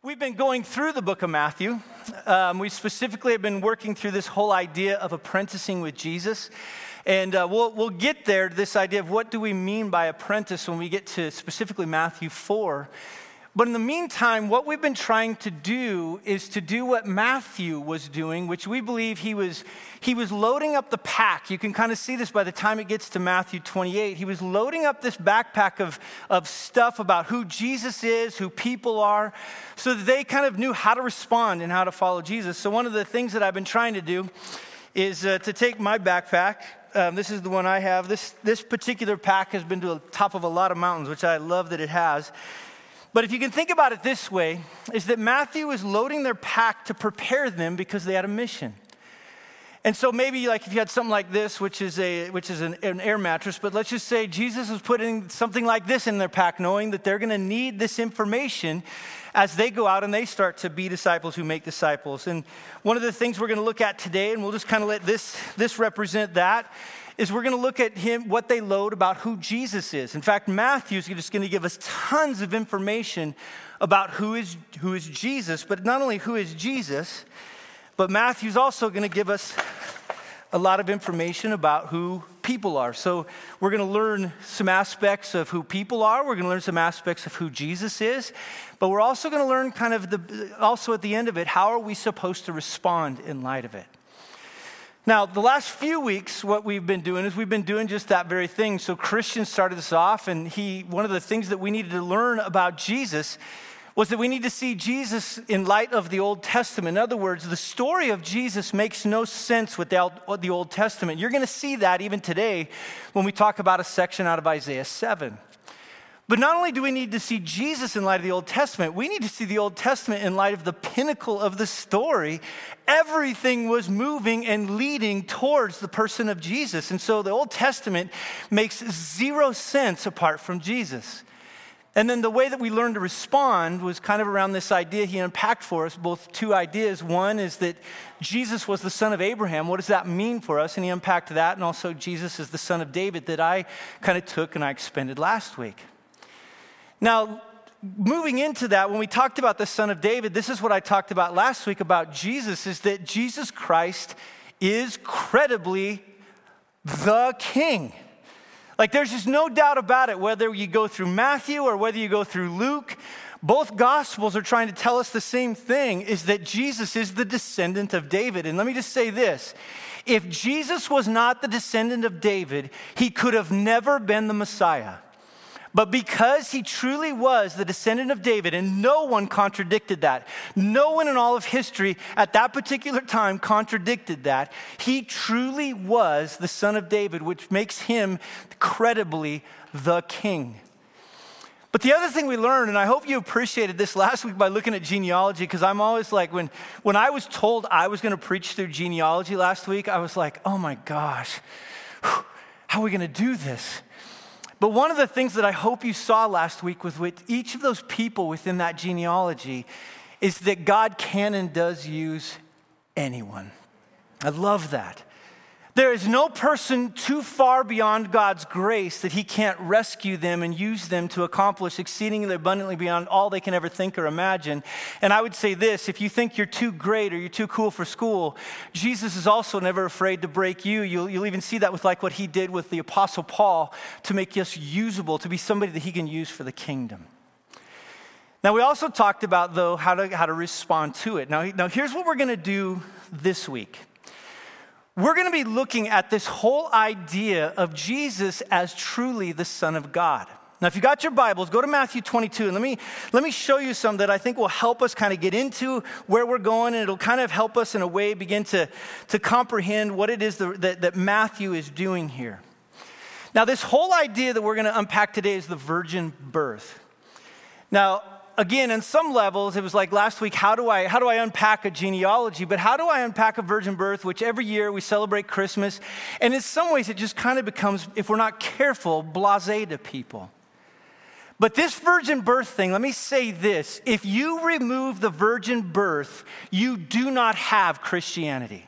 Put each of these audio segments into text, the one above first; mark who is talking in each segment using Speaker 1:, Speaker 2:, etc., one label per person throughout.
Speaker 1: We've been going through the book of Matthew. Um, we specifically have been working through this whole idea of apprenticing with Jesus. And uh, we'll, we'll get there to this idea of what do we mean by apprentice when we get to specifically Matthew 4. But in the meantime, what we've been trying to do is to do what Matthew was doing, which we believe he was, he was loading up the pack. You can kind of see this by the time it gets to Matthew 28. He was loading up this backpack of, of stuff about who Jesus is, who people are, so that they kind of knew how to respond and how to follow Jesus. So, one of the things that I've been trying to do is uh, to take my backpack. Um, this is the one I have. This, this particular pack has been to the top of a lot of mountains, which I love that it has. But if you can think about it this way, is that Matthew is loading their pack to prepare them because they had a mission. And so maybe like if you had something like this, which is a which is an, an air mattress, but let's just say Jesus is putting something like this in their pack, knowing that they're going to need this information as they go out and they start to be disciples who make disciples. And one of the things we're going to look at today, and we'll just kind of let this this represent that, is we're going to look at him, what they load about who Jesus is. In fact, Matthew's just going to give us tons of information about who is, who is Jesus, but not only who is Jesus, but Matthew's also going to give us a lot of information about who people are. So we're going to learn some aspects of who people are. We're going to learn some aspects of who Jesus is. But we're also going to learn kind of the, also at the end of it, how are we supposed to respond in light of it? Now, the last few weeks, what we've been doing is we've been doing just that very thing. So, Christian started this off, and he, one of the things that we needed to learn about Jesus was that we need to see Jesus in light of the Old Testament. In other words, the story of Jesus makes no sense without the Old Testament. You're going to see that even today when we talk about a section out of Isaiah 7. But not only do we need to see Jesus in light of the Old Testament, we need to see the Old Testament in light of the pinnacle of the story. Everything was moving and leading towards the person of Jesus. And so the Old Testament makes zero sense apart from Jesus. And then the way that we learned to respond was kind of around this idea he unpacked for us, both two ideas. One is that Jesus was the son of Abraham. What does that mean for us? And he unpacked that. And also, Jesus is the son of David that I kind of took and I expended last week. Now, moving into that, when we talked about the Son of David, this is what I talked about last week about Jesus is that Jesus Christ is credibly the King. Like, there's just no doubt about it, whether you go through Matthew or whether you go through Luke. Both gospels are trying to tell us the same thing is that Jesus is the descendant of David. And let me just say this if Jesus was not the descendant of David, he could have never been the Messiah. But because he truly was the descendant of David, and no one contradicted that, no one in all of history at that particular time contradicted that, he truly was the son of David, which makes him credibly the king. But the other thing we learned, and I hope you appreciated this last week by looking at genealogy, because I'm always like, when, when I was told I was going to preach through genealogy last week, I was like, oh my gosh, how are we going to do this? But one of the things that I hope you saw last week with, each of those people within that genealogy is that God can and does use anyone. I love that. There is no person too far beyond God's grace that He can't rescue them and use them to accomplish exceedingly abundantly beyond all they can ever think or imagine. And I would say this if you think you're too great or you're too cool for school, Jesus is also never afraid to break you. You'll, you'll even see that with like what He did with the Apostle Paul to make us usable, to be somebody that He can use for the kingdom. Now, we also talked about, though, how to, how to respond to it. Now, now here's what we're going to do this week we're going to be looking at this whole idea of Jesus as truly the Son of God. Now, if you got your Bibles, go to Matthew 22 and let me, let me show you some that I think will help us kind of get into where we're going and it'll kind of help us in a way begin to, to comprehend what it is that, that Matthew is doing here. Now, this whole idea that we're going to unpack today is the virgin birth. Now, again, in some levels, it was like last week, how do I how do I unpack a genealogy? But how do I unpack a virgin birth, which every year we celebrate Christmas? And in some ways, it just kind of becomes, if we're not careful, blasé to people. But this virgin birth thing, let me say this if you remove the virgin birth, you do not have Christianity.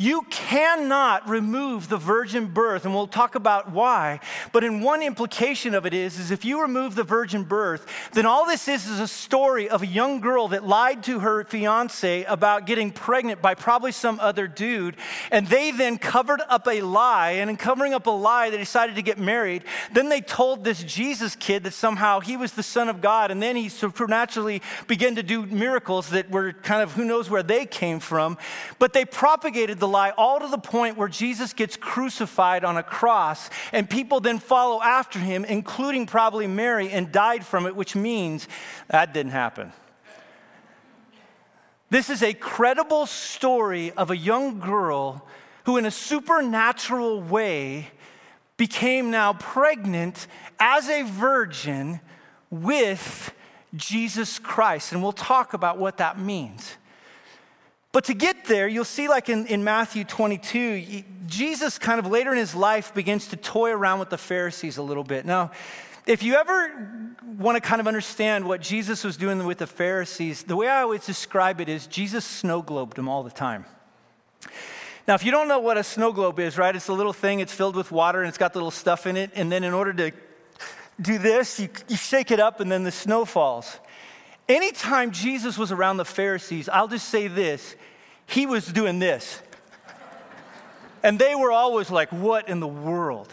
Speaker 1: You cannot remove the virgin birth, and we'll talk about why. But in one implication of it is, is if you remove the virgin birth, then all this is is a story of a young girl that lied to her fiance about getting pregnant by probably some other dude, and they then covered up a lie, and in covering up a lie, they decided to get married. Then they told this Jesus kid that somehow he was the son of God, and then he supernaturally began to do miracles that were kind of who knows where they came from. But they propagated the lie all to the point where Jesus gets crucified on a cross, and people then follow after him, including probably Mary, and died from it, which means that didn't happen. This is a credible story of a young girl who, in a supernatural way, became now pregnant as a virgin with Jesus Christ. And we'll talk about what that means. But to get there, you'll see, like in, in Matthew 22, Jesus kind of later in his life begins to toy around with the Pharisees a little bit. Now, if you ever want to kind of understand what Jesus was doing with the Pharisees, the way I always describe it is Jesus snow globed them all the time. Now, if you don't know what a snow globe is, right, it's a little thing, it's filled with water and it's got the little stuff in it. And then in order to do this, you, you shake it up and then the snow falls. Anytime Jesus was around the Pharisees, I'll just say this he was doing this. And they were always like, What in the world?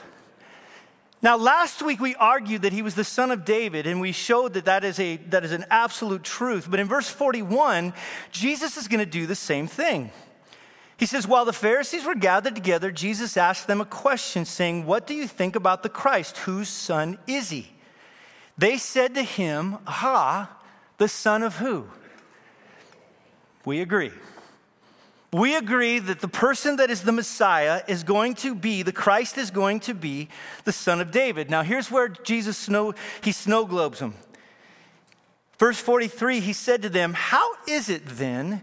Speaker 1: Now, last week we argued that he was the son of David, and we showed that that is, a, that is an absolute truth. But in verse 41, Jesus is going to do the same thing. He says, While the Pharisees were gathered together, Jesus asked them a question, saying, What do you think about the Christ? Whose son is he? They said to him, Aha, the son of who? We agree. We agree that the person that is the Messiah is going to be, the Christ is going to be the son of David. Now, here's where Jesus snow, he snow globes them. Verse 43, he said to them, How is it then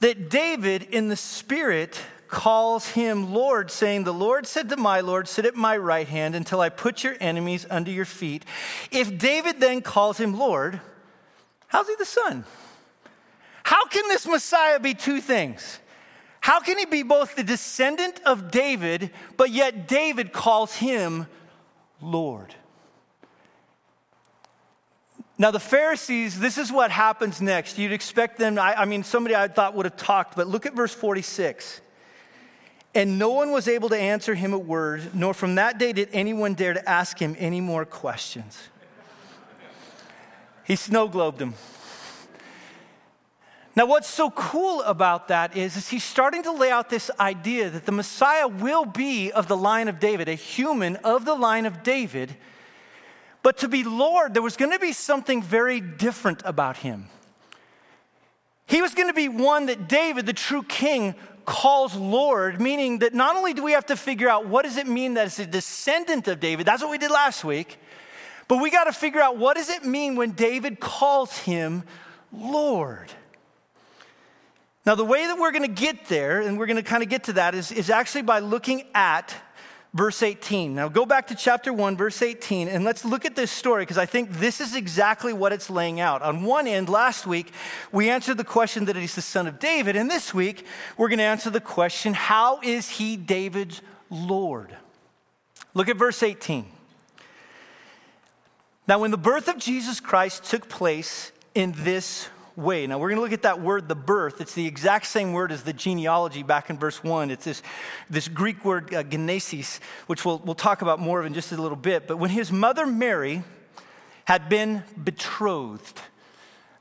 Speaker 1: that David in the Spirit calls him Lord, saying, The Lord said to my Lord, Sit at my right hand until I put your enemies under your feet? If David then calls him Lord, How's he the son? How can this Messiah be two things? How can he be both the descendant of David, but yet David calls him Lord? Now, the Pharisees, this is what happens next. You'd expect them, I, I, mean, somebody I thought would have talked, but look at verse 46. And no one was able to answer him a word, nor from that day did anyone dare to ask him any more questions. He snow globed him. Now, what's so cool about that is, is he's starting to lay out this idea that the Messiah will be of the line of David, a human of the line of David. But to be Lord, there was going to be something very different about him. He was going to be one that David, the true king, calls Lord, meaning that not only do we have to figure out what does it mean that it's a descendant of David, that's what we did last week, but we got to figure out what does it mean when David calls him Lord. Now, the way that we're going to get there, and we're going to kind of get to that, is, is actually by looking at verse 18. Now, go back to chapter 1, verse 18, and let's look at this story because I think this is exactly what it's laying out. On one end, last week, we answered the question that he's the son of David, and this week, we're going to answer the question how is he David's Lord? Look at verse 18. Now, when the birth of Jesus Christ took place in this way. Now, we're going to look at that word, the birth. It's the exact same word as the genealogy back in verse 1. It's this, this Greek word, uh, genesis, which we'll, we'll talk about more of in just a little bit. But when his mother Mary had been betrothed,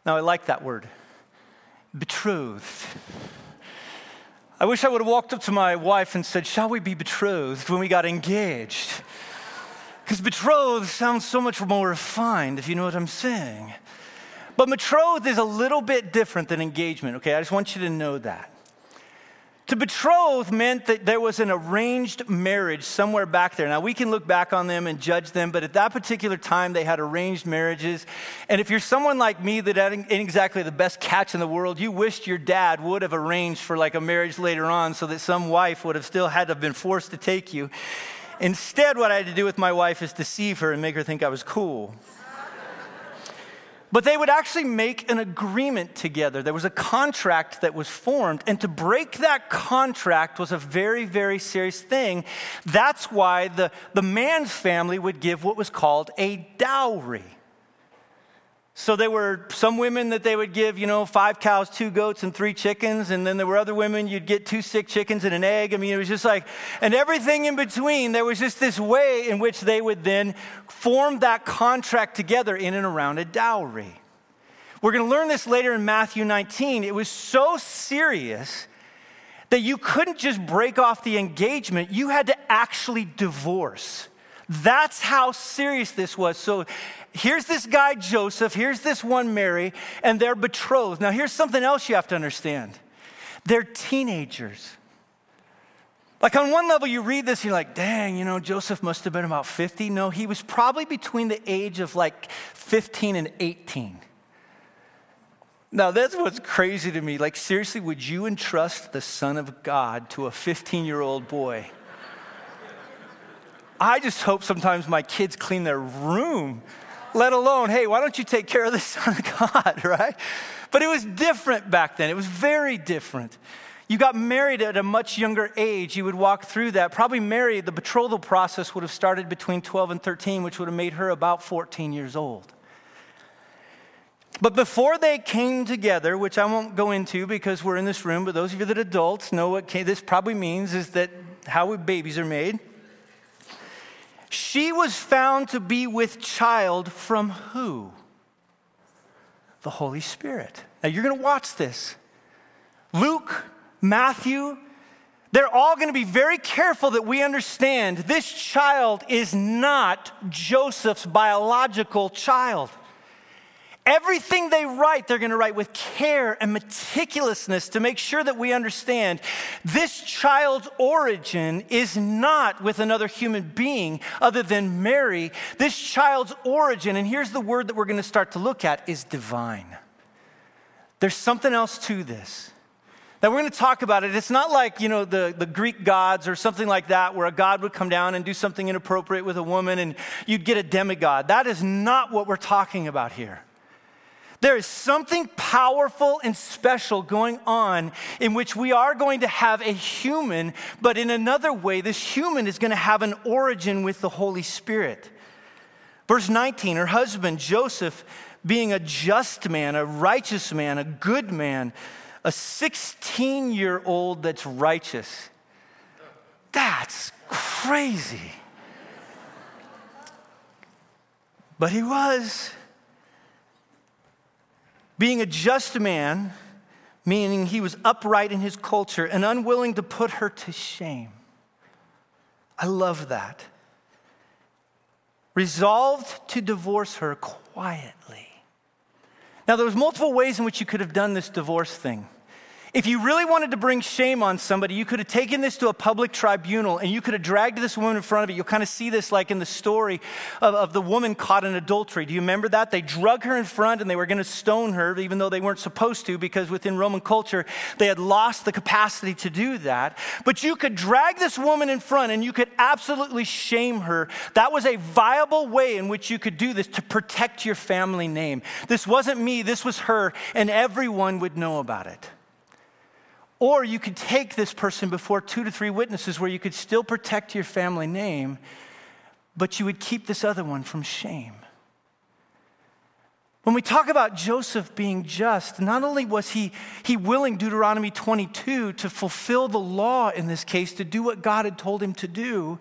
Speaker 1: now I like that word, betrothed. I wish I would have walked up to my wife and said, Shall we be betrothed when we got engaged? Because betrothed sounds so much more refined, if you know what I'm saying. But betrothed is a little bit different than engagement, okay? I just want you to know that. To betroth meant that there was an arranged marriage somewhere back there. Now, we can look back on them and judge them, but at that particular time, they had arranged marriages. And if you're someone like me that ain't exactly the best catch in the world, you wished your dad would have arranged for like a marriage later on so that some wife would have still had to have been forced to take you. Instead, what I had to do with my wife is deceive her and make her think I was cool. But they would actually make an agreement together. There was a contract that was formed, and to break that contract was a very, very serious thing. That's why the, the man's family would give what was called a dowry. So there were some women that they would give, you know, five cows, two goats, and three chickens. And then there were other women you'd get two sick chickens and an egg. I mean, it was just like, and everything in between. There was just this way in which they would then form that contract together in and around a dowry. We're going to learn this later in Matthew 19. It was so serious that you couldn't just break off the engagement, you had to actually divorce. That's how serious this was. So here's this guy, Joseph, here's this one, Mary, and they're betrothed. Now, here's something else you have to understand they're teenagers. Like, on one level, you read this and you're like, dang, you know, Joseph must have been about 50. No, he was probably between the age of like 15 and 18. Now, that's what's crazy to me. Like, seriously, would you entrust the Son of God to a 15 year old boy? I just hope sometimes my kids clean their room let alone, hey, why don't you take care of the Son of God, right? But it was different back then. It was very different. You got married at a much younger age. You would walk through that. Probably married, the betrothal process would have started between 12 and 13, which would have made her about 14 years old. But before they came together, which I won't go into because we're in this room, but those of you that are adults know what this probably means is that how babies are made she was found to be with child from who? The Holy Spirit. Now you're going to watch this. Luke, Matthew, they're all going to be very careful that we understand this child is not Joseph's biological child. Everything they write, they're going to write with care and meticulousness to make sure that we understand this child's origin is not with another human being other than Mary. This child's origin, and here's the word that we're going to start to look at, is divine. There's something else to this. Now we're going to talk about it. It's not like, you know, the, the Greek gods or something like that, where a god would come down and do something inappropriate with a woman and you'd get a demigod. That is not what we're talking about here. There is something powerful and special going on in which we are going to have a human, but in another way, this human is going to have an origin with the Holy Spirit. Verse 19 her husband, Joseph, being a just man, a righteous man, a good man, a 16 year old that's righteous. That's crazy. But he was. Being a just man, meaning he was upright in his culture and unwilling to put her to shame. I love that. Resolved to divorce her quietly. Now, there was multiple ways in which you could have done this divorce thing. If you really wanted to bring shame on somebody, you could have taken this to a public tribunal and you could have dragged this woman in front of it. You'll kind of see this like in the story of, of the woman caught in adultery. Do you remember that? They drug her in front and they were going to stone her, even though they weren't supposed to, because within Roman culture, they had lost the capacity to do that. But you could drag this woman in front and you could absolutely shame her. That was a viable way in which you could do this to protect your family name. This wasn't me, this was her, and everyone would know about it. Or you could take this person before two to three witnesses where you could still protect your family name, but you would keep this other one from shame. When we talk about Joseph being just, not only was he, he willing, Deuteronomy 22, to fulfill the law in this case, to do what God had told him to do,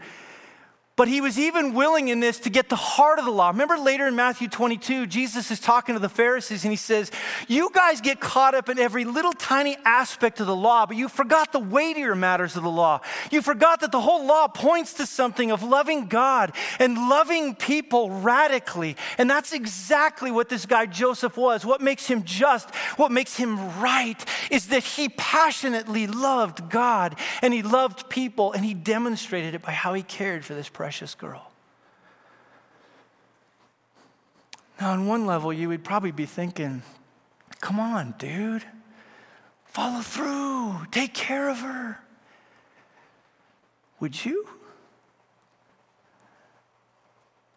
Speaker 1: but he was even willing in this to get the heart of the law. Remember later in Matthew 22, Jesus is talking to the Pharisees and he says, You guys get caught up in every little tiny aspect of the law, but you forgot the weightier matters of the law. You forgot that the whole law points to something of loving God and loving people radically. And that's exactly what this guy Joseph was. What makes him just, what makes him right, is that he passionately loved God and he loved people and he demonstrated it by how he cared for this precious precious girl. Now, on one level, you would probably be thinking, come on, dude, follow through, take care of her. Would you?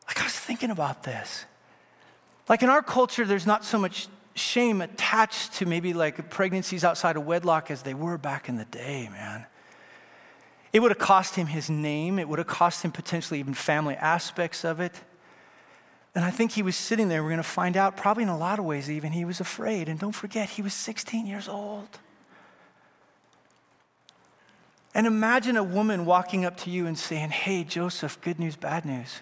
Speaker 1: Like, I was thinking about this. Like in our culture, there's not so much shame attached to maybe like pregnancies outside of wedlock as they were back in the day, man. It would have cost him his name, it would have cost him potentially even family aspects of it. And I think he was sitting there, we're going to find out, probably in a lot of ways, even he was afraid. And don't forget, he was 16 years old. And imagine a woman walking up to you and saying, Hey, Joseph, good news, bad news.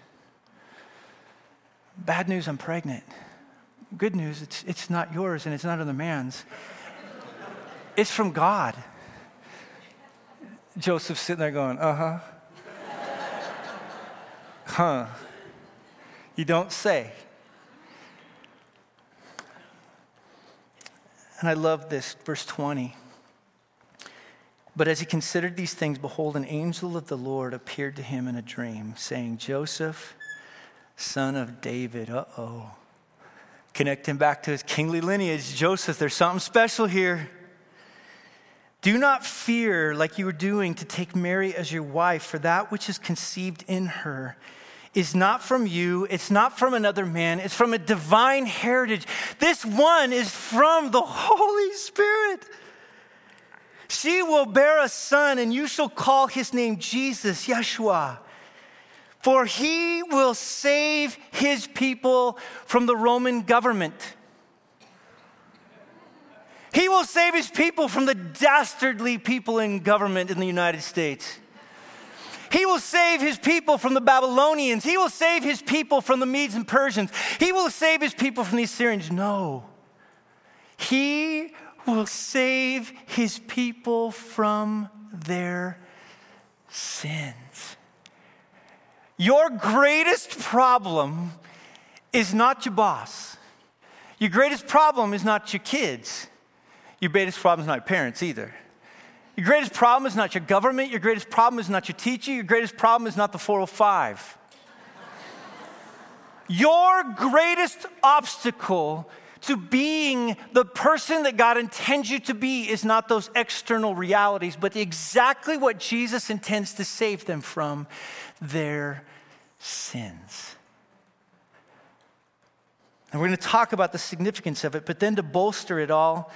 Speaker 1: Bad news, I'm pregnant. Good news, it's, it's not yours and it's not other man's. It's from God. Joseph's sitting there going, Uh huh. huh. You don't say. And I love this, verse 20. But as he considered these things, behold, an angel of the Lord appeared to him in a dream, saying, Joseph, son of David, uh oh. Connect him back to his kingly lineage. Joseph, there's something special here. Do not fear, like you were doing, to take Mary as your wife, for that which is conceived in her is not from you, it's not from another man, it's from a divine heritage. This one is from the Holy Spirit. She will bear a son, and you shall call his name Jesus, Yeshua. For he will save his people from the Roman government. He will save his people from the dastardly people in government in the United States. He will save his people from the Babylonians. He will save his people from the Medes and Persians. He will save his people from the Assyrians. No. He will save his people from their sins. Your greatest problem is not your boss. Your greatest problem is not your kids. Your greatest problem is not your parents either. Your greatest problem is not your government. Your greatest problem is not your teacher. Your greatest problem is not the 405. your greatest obstacle to being the person that God intends you to be is not those external realities, but exactly what Jesus intends to save them from their sins. And we're going to talk about the significance of it, but then to bolster it all,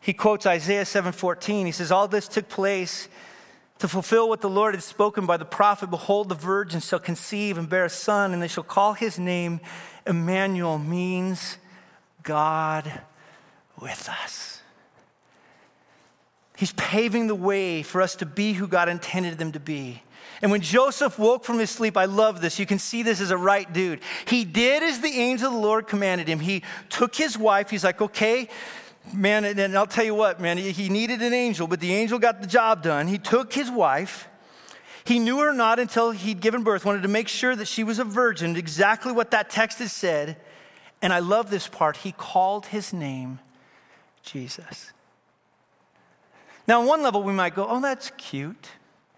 Speaker 1: he quotes Isaiah 7:14. He says, "All this took place to fulfill what the Lord had spoken by the prophet, behold the virgin shall conceive and bear a son, and they shall call his name Emmanuel, means God with us." He's paving the way for us to be who God intended them to be. And when Joseph woke from his sleep, I love this. You can see this as a right dude. He did as the angel of the Lord commanded him. He took his wife. He's like, okay, man, and I'll tell you what, man, he needed an angel, but the angel got the job done. He took his wife. He knew her not until he'd given birth, wanted to make sure that she was a virgin, exactly what that text has said. And I love this part. He called his name Jesus. Now, on one level, we might go, oh, that's cute.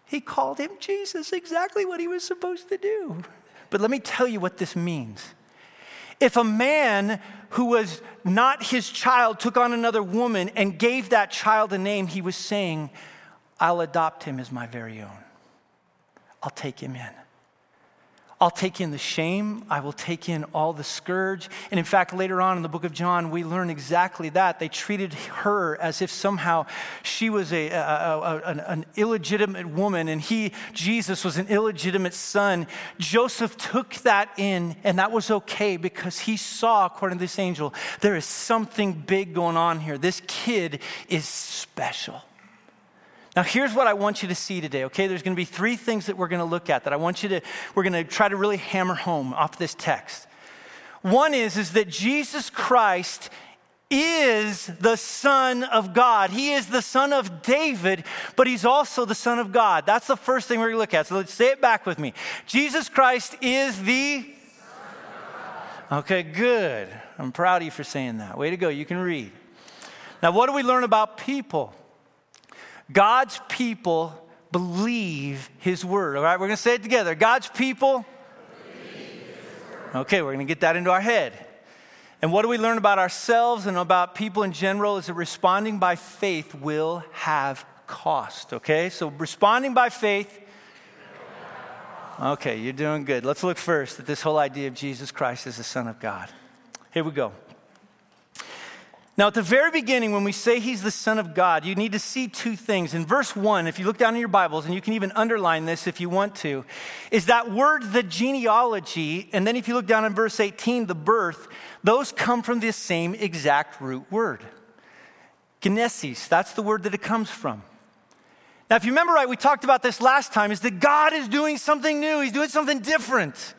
Speaker 1: He called him Jesus, exactly what he was supposed to do. But let me tell you what this means. If a man who was not his child took on another woman and gave that child a name, he was saying, I'll adopt him as my very own. I'll take him in. I'll take in the shame. I will take in all the scourge. And in fact, later on in the book of John, we learn exactly that. They treated her as if somehow she was a, a, a, an, an illegitimate woman and he, Jesus, was an illegitimate son. Joseph took that in, and that was okay because he saw, according to this angel, there is something big going on here. This kid is special. Now, here's what I want you to see today, okay? There's to be three things that we're to look at that I want you to, we're to try to really hammer home off this text. One is, is that Jesus Christ is the Son of God. He is the Son of David, but He's also the Son of God. That's the first thing we're going to look at. So let's say it back with me. Jesus Christ is the. Okay, good. I'm proud of you for saying that. Way to go. You can read. Now, what do we learn about people? God's people believe his word. All right, we're going to say it together. God's people. Okay, we're going to get that into our head. And what do we learn about ourselves and about people in general is that responding by faith will have cost. Okay, so responding by faith. Okay, you're doing good. Let's look first at this whole idea of Jesus Christ as the Son of God. Here we go. Now, at the very beginning, when we say he's the Son of God, you need to see two things. In verse one, if you look down in your Bibles, and you can even underline this if you want to, is that word, the genealogy, and then if you look down in verse 18, the birth, those come from the same exact root word. Genesis, that's the word that it comes from. Now, if you remember right, we talked about this last time, is that God is doing something new, He's doing something different.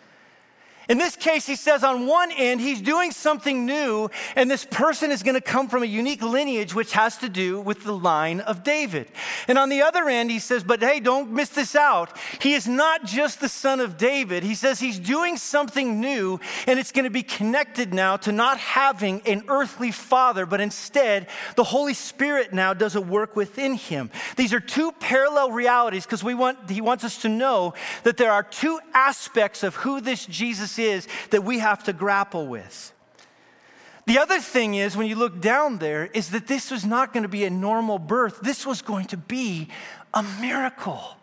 Speaker 1: In this case, he says on one end, he's doing something new, and this person is going to come from a unique lineage which has to do with the line of David. And on the other end, he says, but hey, don't miss this out. He is not just the son of David. He says he's doing something new, and it's going to be connected now to not having an earthly father, but instead, the Holy Spirit now does a work within him. These are two parallel realities because we want, he wants us to know that there are two aspects of who this Jesus is that we have to grapple with. The other thing is, when you look down there, is that this was not going to be a normal birth. This was going to be a miracle.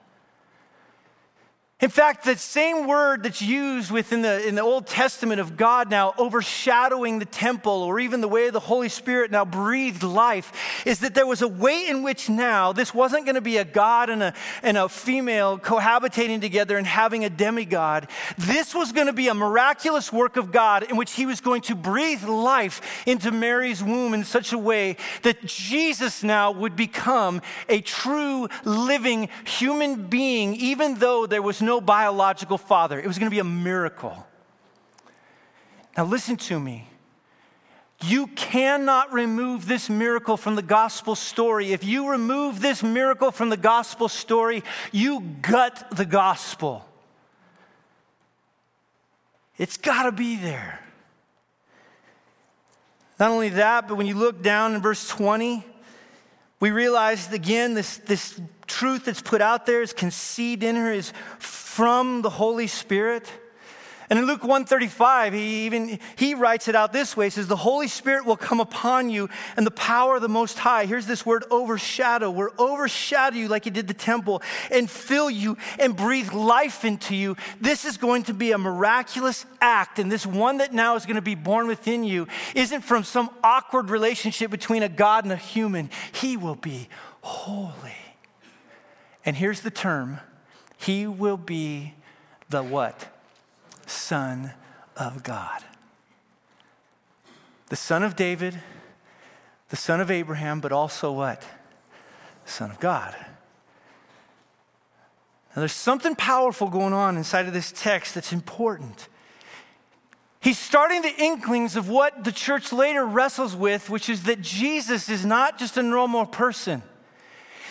Speaker 1: In fact, the same word that's used within the, in the Old Testament of God now overshadowing the temple, or even the way the Holy Spirit now breathed life, is that there was a way in which now this wasn't going to be a God and a, and a female cohabitating together and having a demigod. This was going to be a miraculous work of God in which He was going to breathe life into Mary's womb in such a way that Jesus now would become a true living human being, even though there was no no biological father. It was going to be a miracle. Now, listen to me. You cannot remove this miracle from the gospel story. If you remove this miracle from the gospel story, you gut the gospel. It's got to be there. Not only that, but when you look down in verse 20, we realize again this, this truth that's put out there is conceived in her is from the Holy Spirit. And in Luke 135, he even he writes it out this way. He says, The Holy Spirit will come upon you and the power of the Most High. Here's this word overshadow. We're overshadow you like he did the temple and fill you and breathe life into you. This is going to be a miraculous act. And this one that now is going to be born within you isn't from some awkward relationship between a God and a human. He will be holy. And here's the term He will be the what? Son of God. The son of David, the son of Abraham, but also what? Son of God. Now, there's something powerful going on inside of this text that's important. He's starting the inklings of what the church later wrestles with, which is that Jesus is not just a normal person.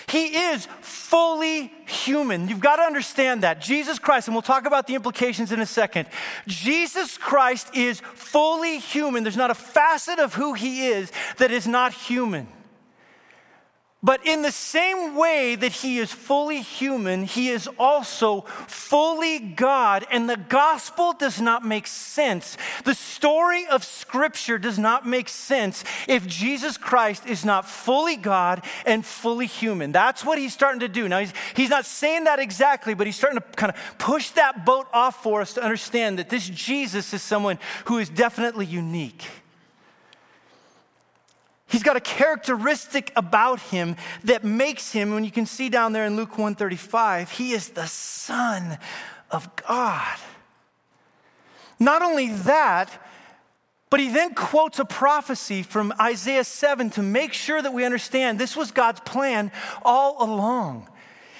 Speaker 1: He is fully human. You've got to understand that. Jesus Christ, and we'll talk about the implications in a second. Jesus Christ is fully human. There's not a facet of who he is that is not human. But in the same way that he is fully human, he is also fully God. And the gospel does not make sense. The story of Scripture does not make sense if Jesus Christ is not fully God and fully human. That's what he's starting to do. Now, he's, he's not saying that exactly, but he's starting to kind of push that boat off for us to understand that this Jesus is someone who is definitely unique. He's got a characteristic about him that makes him, when you can see down there in Luke 135, he is the Son of God. Not only that, but he then quotes a prophecy from Isaiah 7 to make sure that we understand this was God's plan all along.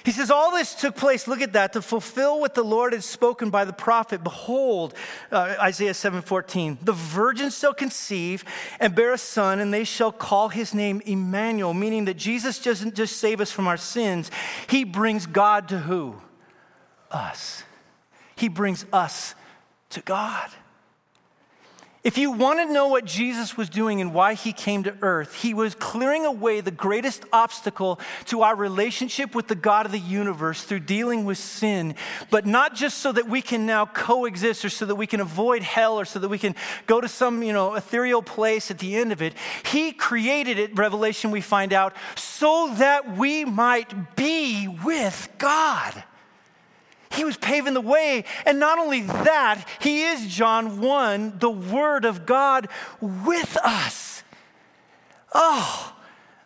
Speaker 1: He says, All this took place, look at that, to fulfill what the Lord had spoken by the prophet. Behold, uh, Isaiah 7:14, the virgin shall conceive and bear a son, and they shall call his name Emmanuel, meaning that Jesus doesn't just save us from our sins, he brings God to who? Us. He brings us to God. If you want to know what Jesus was doing and why he came to earth, he was clearing away the greatest obstacle to our relationship with the God of the universe through dealing with sin, but not just so that we can now coexist or so that we can avoid hell or so that we can go to some, you know, ethereal place at the end of it. He created it, Revelation we find out, so that we might be with God. He was paving the way. And not only that, He is, John 1, the Word of God with us. Oh,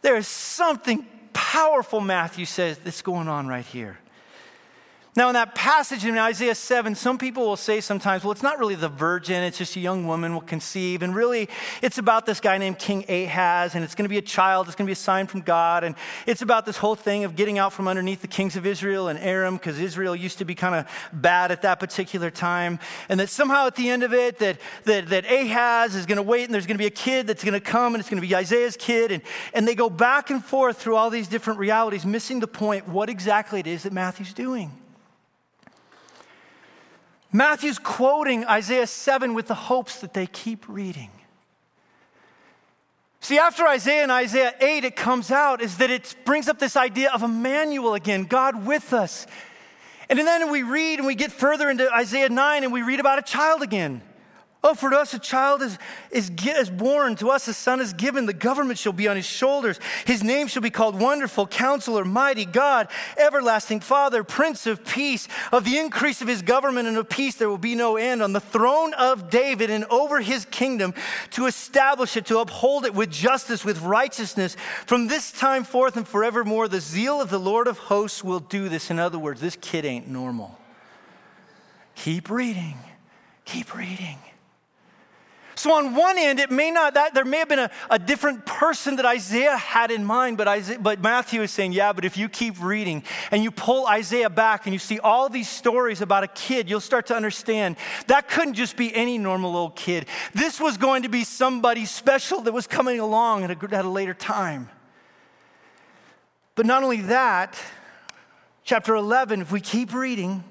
Speaker 1: there is something powerful, Matthew says, that's going on right here. Now, in that passage in Isaiah 7, some people will say sometimes, well, it's not really the virgin, it's just a young woman will conceive. And really, it's about this guy named King Ahaz, and it's going to be a child, it's going to be a sign from God. And it's about this whole thing of getting out from underneath the kings of Israel and Aram, because Israel used to be kind of bad at that particular time. And that somehow at the end of it, that, that, that Ahaz is going to wait, and there's going to be a kid that's going to come, and it's going to be Isaiah's kid. And, and they go back and forth through all these different realities, missing the point what exactly it is that Matthew's doing. Matthew's quoting Isaiah 7 with the hopes that they keep reading. See, after Isaiah and Isaiah 8, it comes out is that it brings up this idea of Emmanuel again, God with us. And then we read and we get further into Isaiah 9 and we read about a child again. Oh, for us a child is, is, is born, to us a son is given, the government shall be on his shoulders. His name shall be called Wonderful, Counselor, Mighty God, Everlasting Father, Prince of Peace. Of the increase of his government and of peace there will be no end. On the throne of David and over his kingdom, to establish it, to uphold it with justice, with righteousness. From this time forth and forevermore, the zeal of the Lord of hosts will do this. In other words, this kid ain't normal. Keep reading, keep reading. So, on one end, it may not, that there may have been a, a different person that Isaiah had in mind, but, Isaiah, but Matthew is saying, yeah, but if you keep reading and you pull Isaiah back and you see all these stories about a kid, you'll start to understand that couldn't just be any normal old kid. This was going to be somebody special that was coming along at a, at a later time. But not only that, chapter 11, if we keep reading,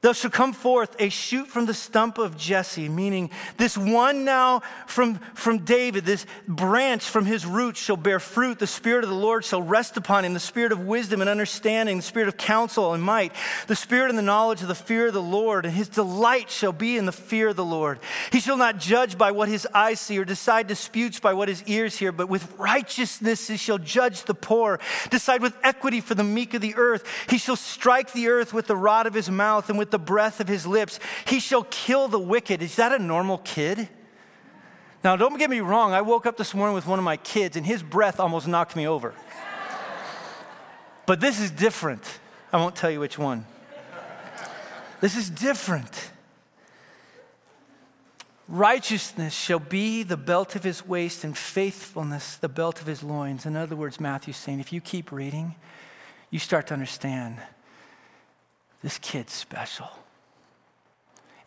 Speaker 1: there shall come forth a shoot from the stump of Jesse, meaning this one now from, from David, this branch from his roots shall bear fruit. The Spirit of the Lord shall rest upon him the Spirit of wisdom and understanding, the Spirit of counsel and might, the Spirit and the knowledge of the fear of the Lord. And his delight shall be in the fear of the Lord. He shall not judge by what his eyes see or decide disputes by what his ears hear, but with righteousness he shall judge the poor, decide with equity for the meek of the earth. He shall strike the earth with the rod of his mouth and with with the breath of his lips. He shall kill the wicked. Is that a normal kid? Now, don't get me wrong. I woke up this morning with one of my kids, and his breath almost knocked me over. But this is different. I won't tell you which one. This is different. Righteousness shall be the belt of his waist, and faithfulness the belt of his loins. In other words, Matthew's saying, if you keep reading, you start to understand this kid's special.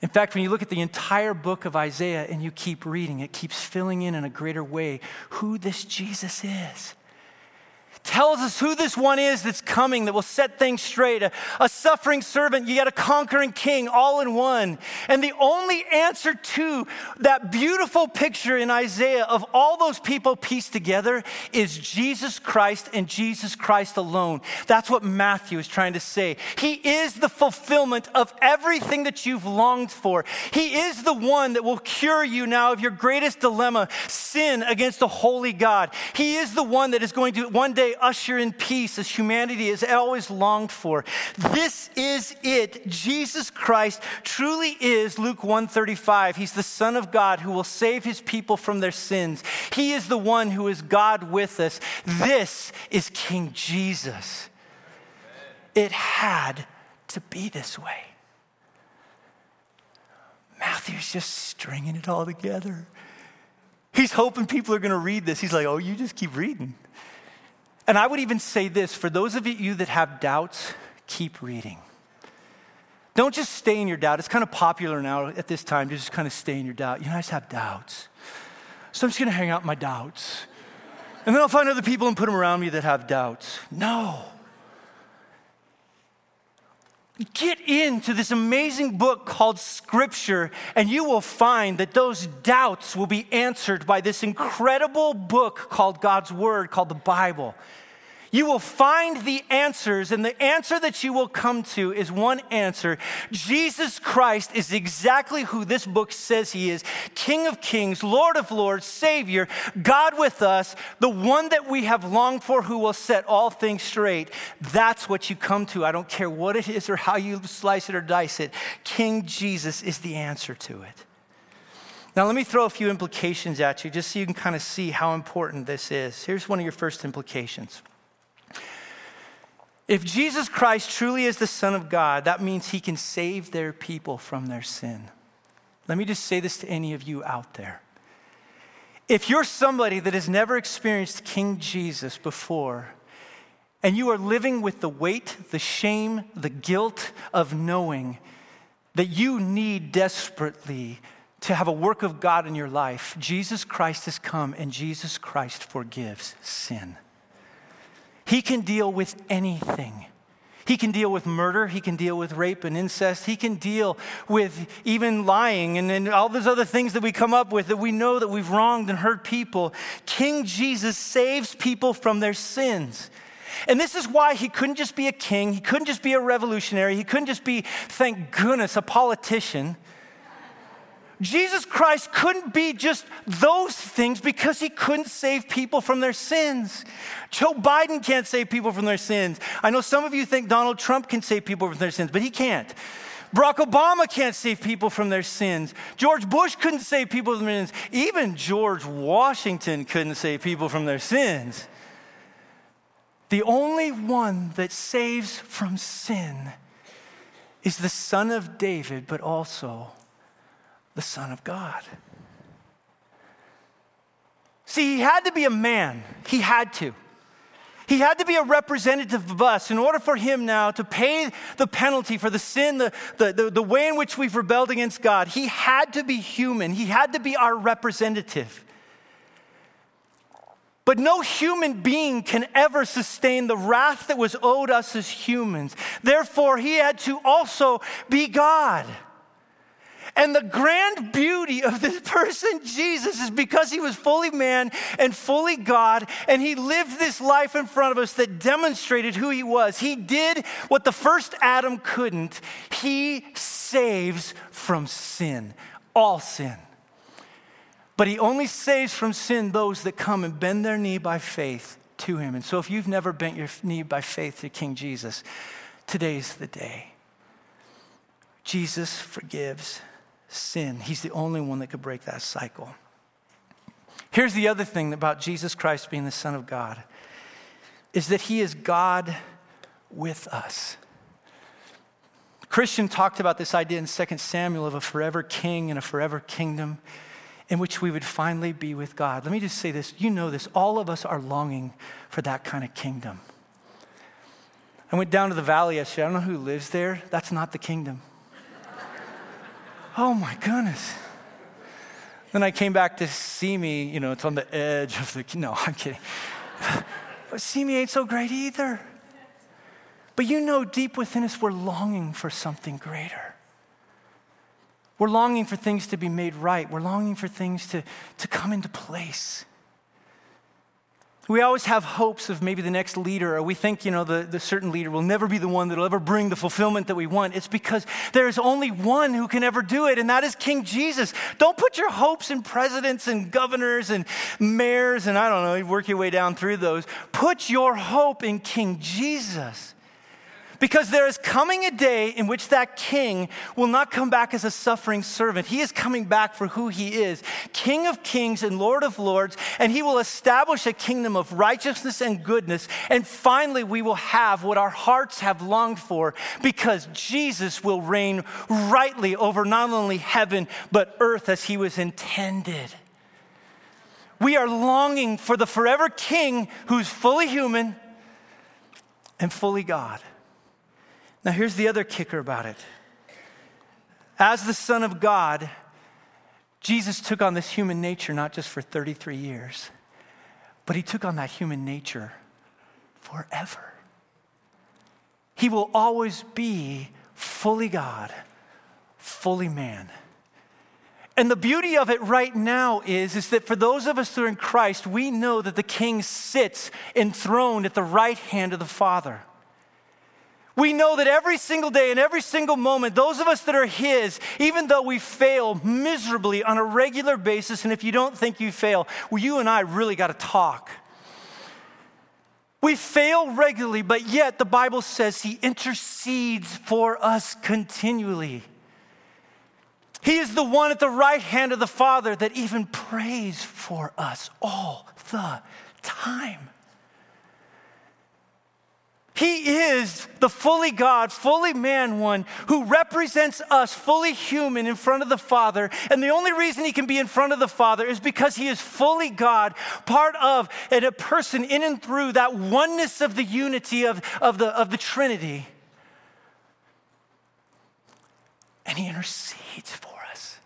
Speaker 1: In fact, when you look at the entire book of Isaiah and you keep reading, it keeps filling in in a greater way who this Jesus is tells us who this one is that's coming that will set things straight. A, a, suffering servant, you got a conquering king all in one. And the only answer to that beautiful picture in Isaiah of all those people pieced together is Jesus Christ and Jesus Christ alone. That's what Matthew is trying to say. He is the fulfillment of everything that you've longed for. He is the one that will cure you now of your greatest dilemma sin against a holy God. He is the one that is going to one day usher in peace as humanity has always longed for. This is it. Jesus Christ truly is Luke 135. He's the Son of God who will save his people from their sins. He is the one who is God with us. This is King Jesus. It had to be this way. Matthew's just stringing it all together. He's hoping people are going to read this. He's like, oh, you just keep reading. And I would even say this for those of you that have doubts, keep reading. Don't just stay in your doubt. It's kind of popular now at this time to just kind of stay in your doubt. You know, I just have doubts. So I'm just going to hang out my doubts. And then I'll find other people and put them around me that have doubts. No. Get into this amazing book called Scripture, and you will find that those doubts will be answered by this incredible book called God's Word, called the Bible. You will find the answers, and the answer that you will come to is one answer. Jesus Christ is exactly who this book says he is King of kings, Lord of lords, Savior, God with us, the one that we have longed for who will set all things straight. That's what you come to. I don't care what it is or how you slice it or dice it. King Jesus is the answer to it. Now, let me throw a few implications at you just so you can kind of see how important this is. Here's one of your first implications. If Jesus Christ truly is the Son of God, that means he can save their people from their sin. Let me just say this to any of you out there. If you're somebody that has never experienced King Jesus before, and you are living with the weight, the shame, the guilt of knowing that you need desperately to have a work of God in your life, Jesus Christ has come and Jesus Christ forgives sin. He can deal with anything. He can deal with murder. He can deal with rape and incest. He can deal with even lying and, and all those other things that we come up with that we know that we've wronged and hurt people. King Jesus saves people from their sins. And this is why he couldn't just be a king, he couldn't just be a revolutionary, he couldn't just be, thank goodness, a politician. Jesus Christ couldn't be just those things because he couldn't save people from their sins. Joe Biden can't save people from their sins. I know some of you think Donald Trump can save people from their sins, but he can't. Barack Obama can't save people from their sins. George Bush couldn't save people from their sins. Even George Washington couldn't save people from their sins. The only one that saves from sin is the Son of David, but also the Son of God. See, he had to be a man. He had to. He had to be a representative of us in order for him now to pay the penalty for the sin, the, the, the, the, way in which we've rebelled against God. He had to be human, he had to be our representative. But no human being can ever sustain the wrath that was owed us as humans. Therefore, he had to also be God. And the grand beauty of this person, Jesus, is because he was fully man and fully God, and he lived this life in front of us that demonstrated who he was. He did what the first Adam couldn't. He saves from sin, all sin. But he only saves from sin those that come and bend their knee by faith to him. And so if you've never bent your knee by faith to King Jesus, today's the day. Jesus forgives sin. He's the only one that could break that cycle. Here's the other thing about Jesus Christ being the Son of God is that he is God with us. Christian talked about this idea in 2 Samuel of a forever king and a forever kingdom in which we would finally be with God. Let me just say this you know this, all of us are longing for that kind of kingdom. I went down to the valley yesterday. I don't know who lives there. That's not the kingdom. Oh my goodness. Then I came back to Simi, you know, it's on the edge of the, no, I'm kidding. but Simi ain't so great either. But you know, deep within us, we're longing for something greater. We're longing for things to be made right. We're longing for things to, to come into place. We always have hopes of maybe the next leader, or we think, you know, the, the certain leader will never be the one that'll ever bring the fulfillment that we want. It's because there is only one who can ever do it, and that is King Jesus. Don't put your hopes in presidents and governors and mayors, and I don't know, work your way down through those. Put your hope in King Jesus. Because there is coming a day in which that king will not come back as a suffering servant. He is coming back for who he is King of kings and Lord of lords, and he will establish a kingdom of righteousness and goodness. And finally, we will have what our hearts have longed for because Jesus will reign rightly over not only heaven, but earth as he was intended. We are longing for the forever king who's fully human and fully God. Now, here's the other kicker about it. As the Son of God, Jesus took on this human nature not just for 33 years, but he took on that human nature forever. He will always be fully God, fully man. And the beauty of it right now is, is that for those of us that are in Christ, we know that the King sits enthroned at the right hand of the Father. We know that every single day and every single moment, those of us that are His, even though we fail miserably on a regular basis, and if you don't think you fail, well, you and I really got to talk. We fail regularly, but yet the Bible says He intercedes for us continually. He is the one at the right hand of the Father that even prays for us all the time. He is the fully God, fully man one who represents us, fully human, in front of the Father. And the only reason he can be in front of the Father is because he is fully God, part of and a person in and through that oneness of the unity of, of, the, of the Trinity. And he intercedes for us.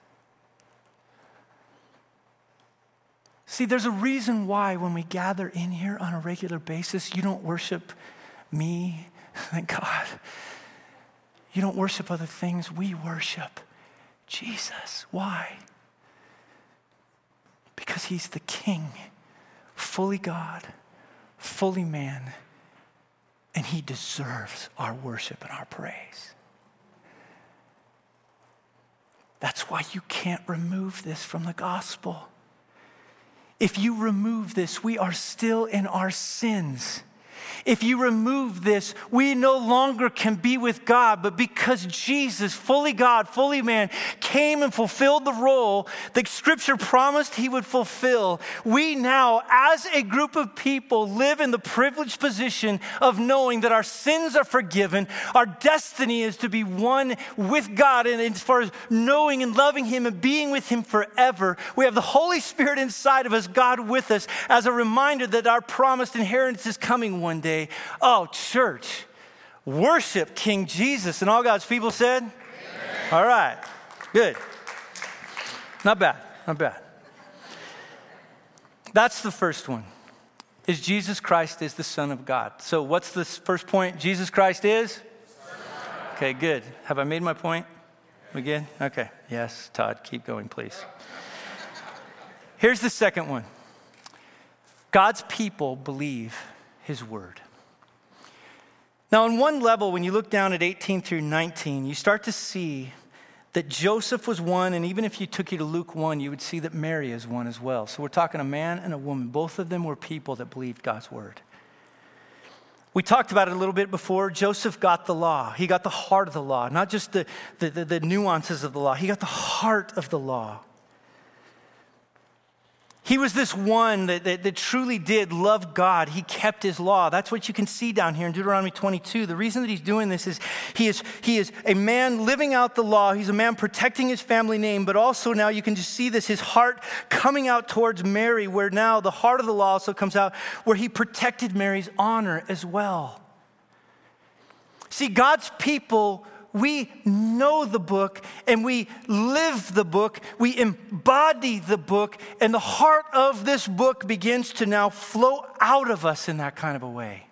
Speaker 1: See, there's a reason why when we gather in here on a regular basis, you don't worship me, thank God. You don't worship other things, we worship Jesus. Why? Because he's the king, fully God, fully man, and he deserves our worship and our praise. That's why you can't remove this from the gospel. If you remove this, we are still in our sins. If you remove this, we no longer can be with God, but because Jesus, fully God, fully man, came and fulfilled the role that Scripture promised he would fulfill, we now, as a group of people, live in the privileged position of knowing that our sins are forgiven. Our destiny is to be one with God, and as far as knowing and loving him and being with him forever, we have the Holy Spirit inside of us, God with us, as a reminder that our promised inheritance is coming one day day. Oh, church, worship King Jesus. And all God's people said, Amen. All right, good. Not bad, not bad. That's the first one. Is Jesus Christ is the Son of God. So what's the first point? Jesus Christ is? Okay, good. Have I made my point? Again? Okay. Yes, Todd, keep going, please. Here's the second one God's people believe his word. Now, on one level, when you look down at 18 through 19, you start to see that Joseph was one, and even if you took you to Luke 1, you would see that Mary is one as well. So we're talking a man and a woman. Both of them were people that believed God's word. We talked about it a little bit before. Joseph got the law. He got the heart of the law, not just the, the, the, the nuances of the law. He got the heart of the law. He was this one that, that, that, truly did love God. He kept his law. That's what you can see down here in Deuteronomy 22. The reason that he's doing this is he is, he is a man living out the law. He's a man protecting his family name, but also now you can just see this, his heart coming out towards Mary, where now the heart of the law also comes out, where he protected Mary's honor as well. See, God's people we know the book and we live the book, we embody the book, and the heart of this book begins to now flow out of us in that kind of a way.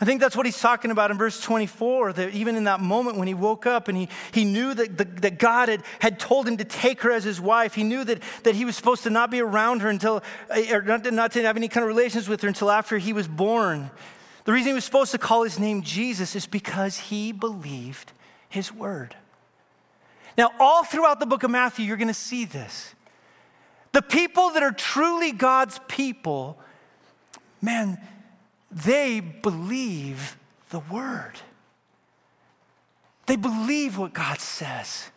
Speaker 1: I think that's what he's talking about in verse 24, that even in that moment when he woke up and he, he knew that, the, that God had, had told him to take her as his wife, he knew that, that he was supposed to not be around her until, eh, or not, not to have any kind of relations with her until after he was born. The reason he was supposed to call his name Jesus is because he believed his word. Now, all throughout the book of Matthew, you're going to see this. The people that are truly God's people, man, they believe the word. They believe what God says.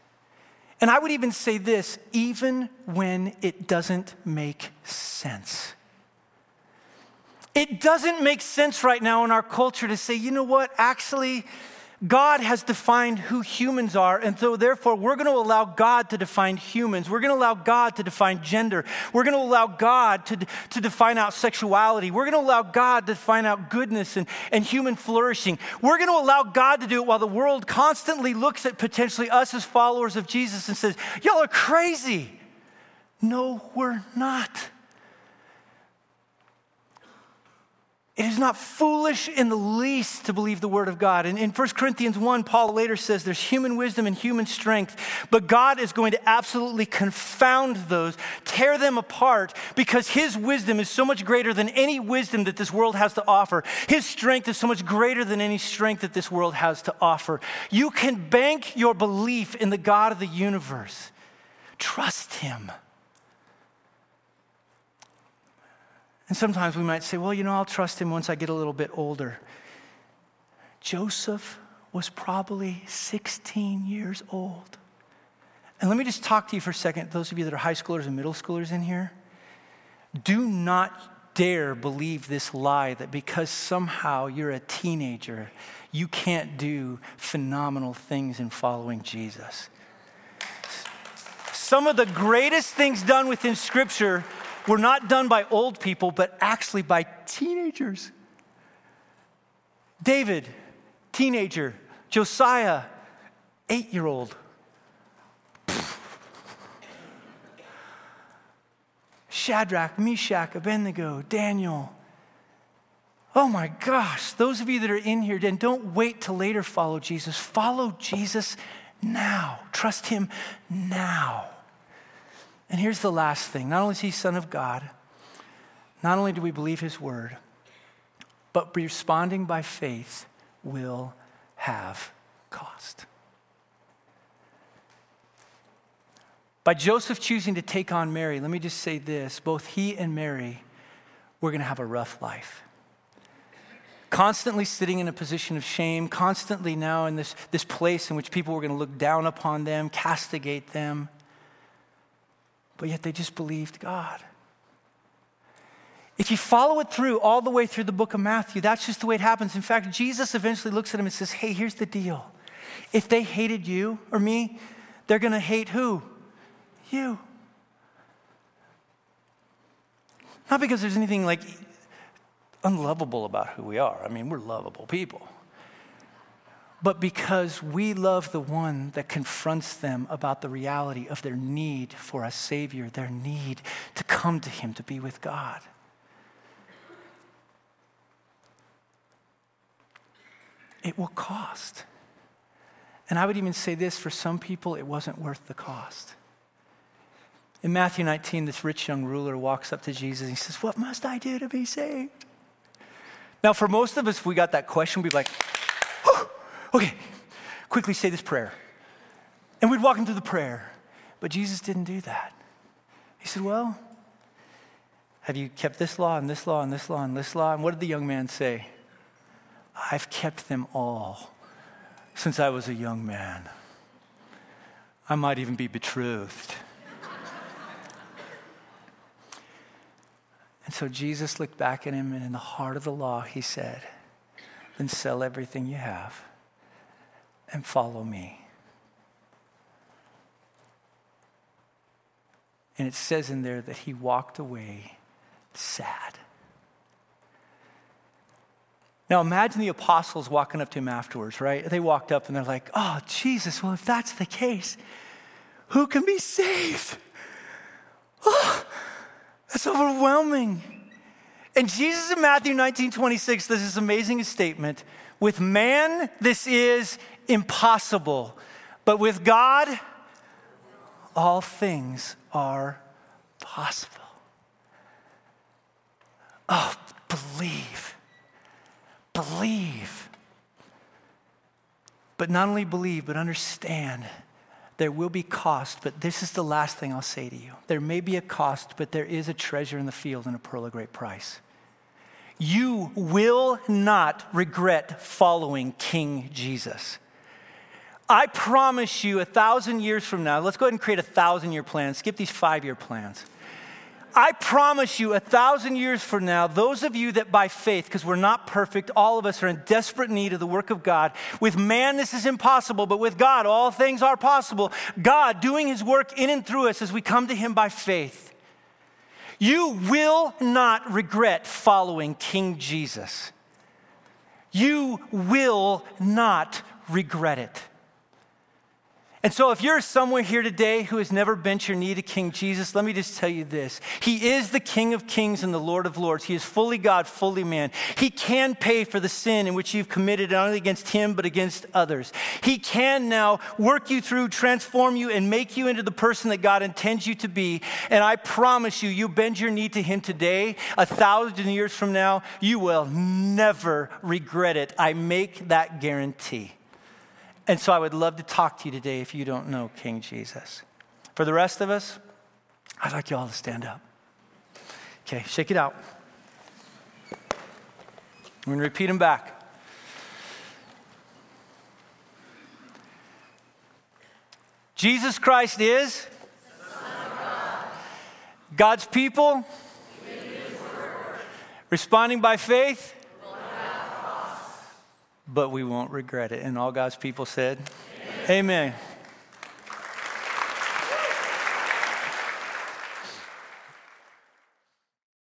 Speaker 1: And I would even say this even when it doesn't make sense. It doesn't make sense right now in our culture to say, you know what, actually, God has defined who humans are, and so therefore we're going to allow God to define humans. We're going to allow God to define gender. We're going to allow God to, to define out sexuality. We're going to allow God to define out goodness and, and human flourishing. We're going to allow God to do it while the world constantly looks at potentially us as followers of Jesus and says, Y'all are crazy. No, we're not. It is not foolish in the least to believe the word of God. And in 1 Corinthians 1, Paul later says there's human wisdom and human strength, but God is going to absolutely confound those, tear them apart, because his wisdom is so much greater than any wisdom that this world has to offer. His strength is so much greater than any strength that this world has to offer. You can bank your belief in the God of the universe. Trust him. And sometimes we might say, well, you know, I'll trust him once I get a little bit older. Joseph was probably 16 years old. And let me just talk to you for a second, those of you that are high schoolers and middle schoolers in here. Do not dare believe this lie that because somehow you're a teenager, you can't do phenomenal things in following Jesus. Some of the greatest things done within Scripture were not done by old people, but actually by teenagers. David, teenager. Josiah, eight year old. Shadrach, Meshach, Abednego, Daniel. Oh my gosh, those of you that are in here, then don't wait to later follow Jesus. Follow Jesus now. Trust him now. And here's the last thing not only is he Son of God, not only do we believe his word, but responding by faith will have cost. By Joseph choosing to take on Mary, let me just say this both he and Mary were going to have a rough life. Constantly sitting in a position of shame, constantly now in this, this place in which people were going to look down upon them, castigate them but yet they just believed God. If you follow it through all the way through the book of Matthew, that's just the way it happens. In fact, Jesus eventually looks at him and says, Hey, here's the deal. If they hated you or me, they're going to hate who? You. Not because there's anything like unlovable about who we are. I mean, we're lovable people but because we love the one that confronts them about the reality of their need for a Savior, their need to come to Him to be with God. It will cost. And I would even say this for some people, it wasn't worth the cost. In Matthew 19, this rich young ruler walks up to Jesus and he says, What must I do to be saved? Now, for most of us, we got that question, we'd be like, okay, quickly say this prayer. And we'd walk into the prayer. But Jesus didn't do that. He said, Well, have you kept this law and this law and this law and this law? And what did the young man say? I've kept them all since I was a young man. I might even be betrothed. and so Jesus looked back at him, and in the heart of the law, he said, Then sell everything you have and follow me. And it says in there that he walked away sad. Now imagine the apostles walking up to him afterwards, right? They walked up and they're like, oh, Jesus, well, if that's the case, who can be saved? Oh, that's overwhelming. And Jesus in Matthew 19 26 does this amazing statement with man, this is impossible. But with God, all things are possible. Oh, believe. Believe. But not only believe, but understand there will be cost, but this is the last thing I'll say to you. There may be a cost, but there is a treasure in the field and a pearl of great price. You will not regret following King Jesus. I promise you, a thousand years from now, let's go ahead and create a thousand year plan. Skip these five year plans. I promise you, a thousand years from now, those of you that by faith, because we're not perfect, all of us are in desperate need of the work of God. With man, this is impossible, but with God, all things are possible. God doing his work in and through us as we come to him by faith. You will not regret following King Jesus. You will not regret it. And so, if you're somewhere here today who has never bent your knee to King Jesus, let me just tell you this. He is the King of kings and the Lord of lords. He is fully God, fully man. He can pay for the sin in which you've committed, not only against him, but against others. He can now work you through, transform you, and make you into the person that God intends you to be. And I promise you, you bend your knee to him today, a thousand years from now, you will never regret it. I make that guarantee. And so I would love to talk to you today if you don't know King Jesus. For the rest of us, I'd like you all to stand up. Okay, shake it out. I'm going to repeat them back. Jesus Christ is God's people responding by faith but we won't regret it. And all God's people said, Amen. Amen.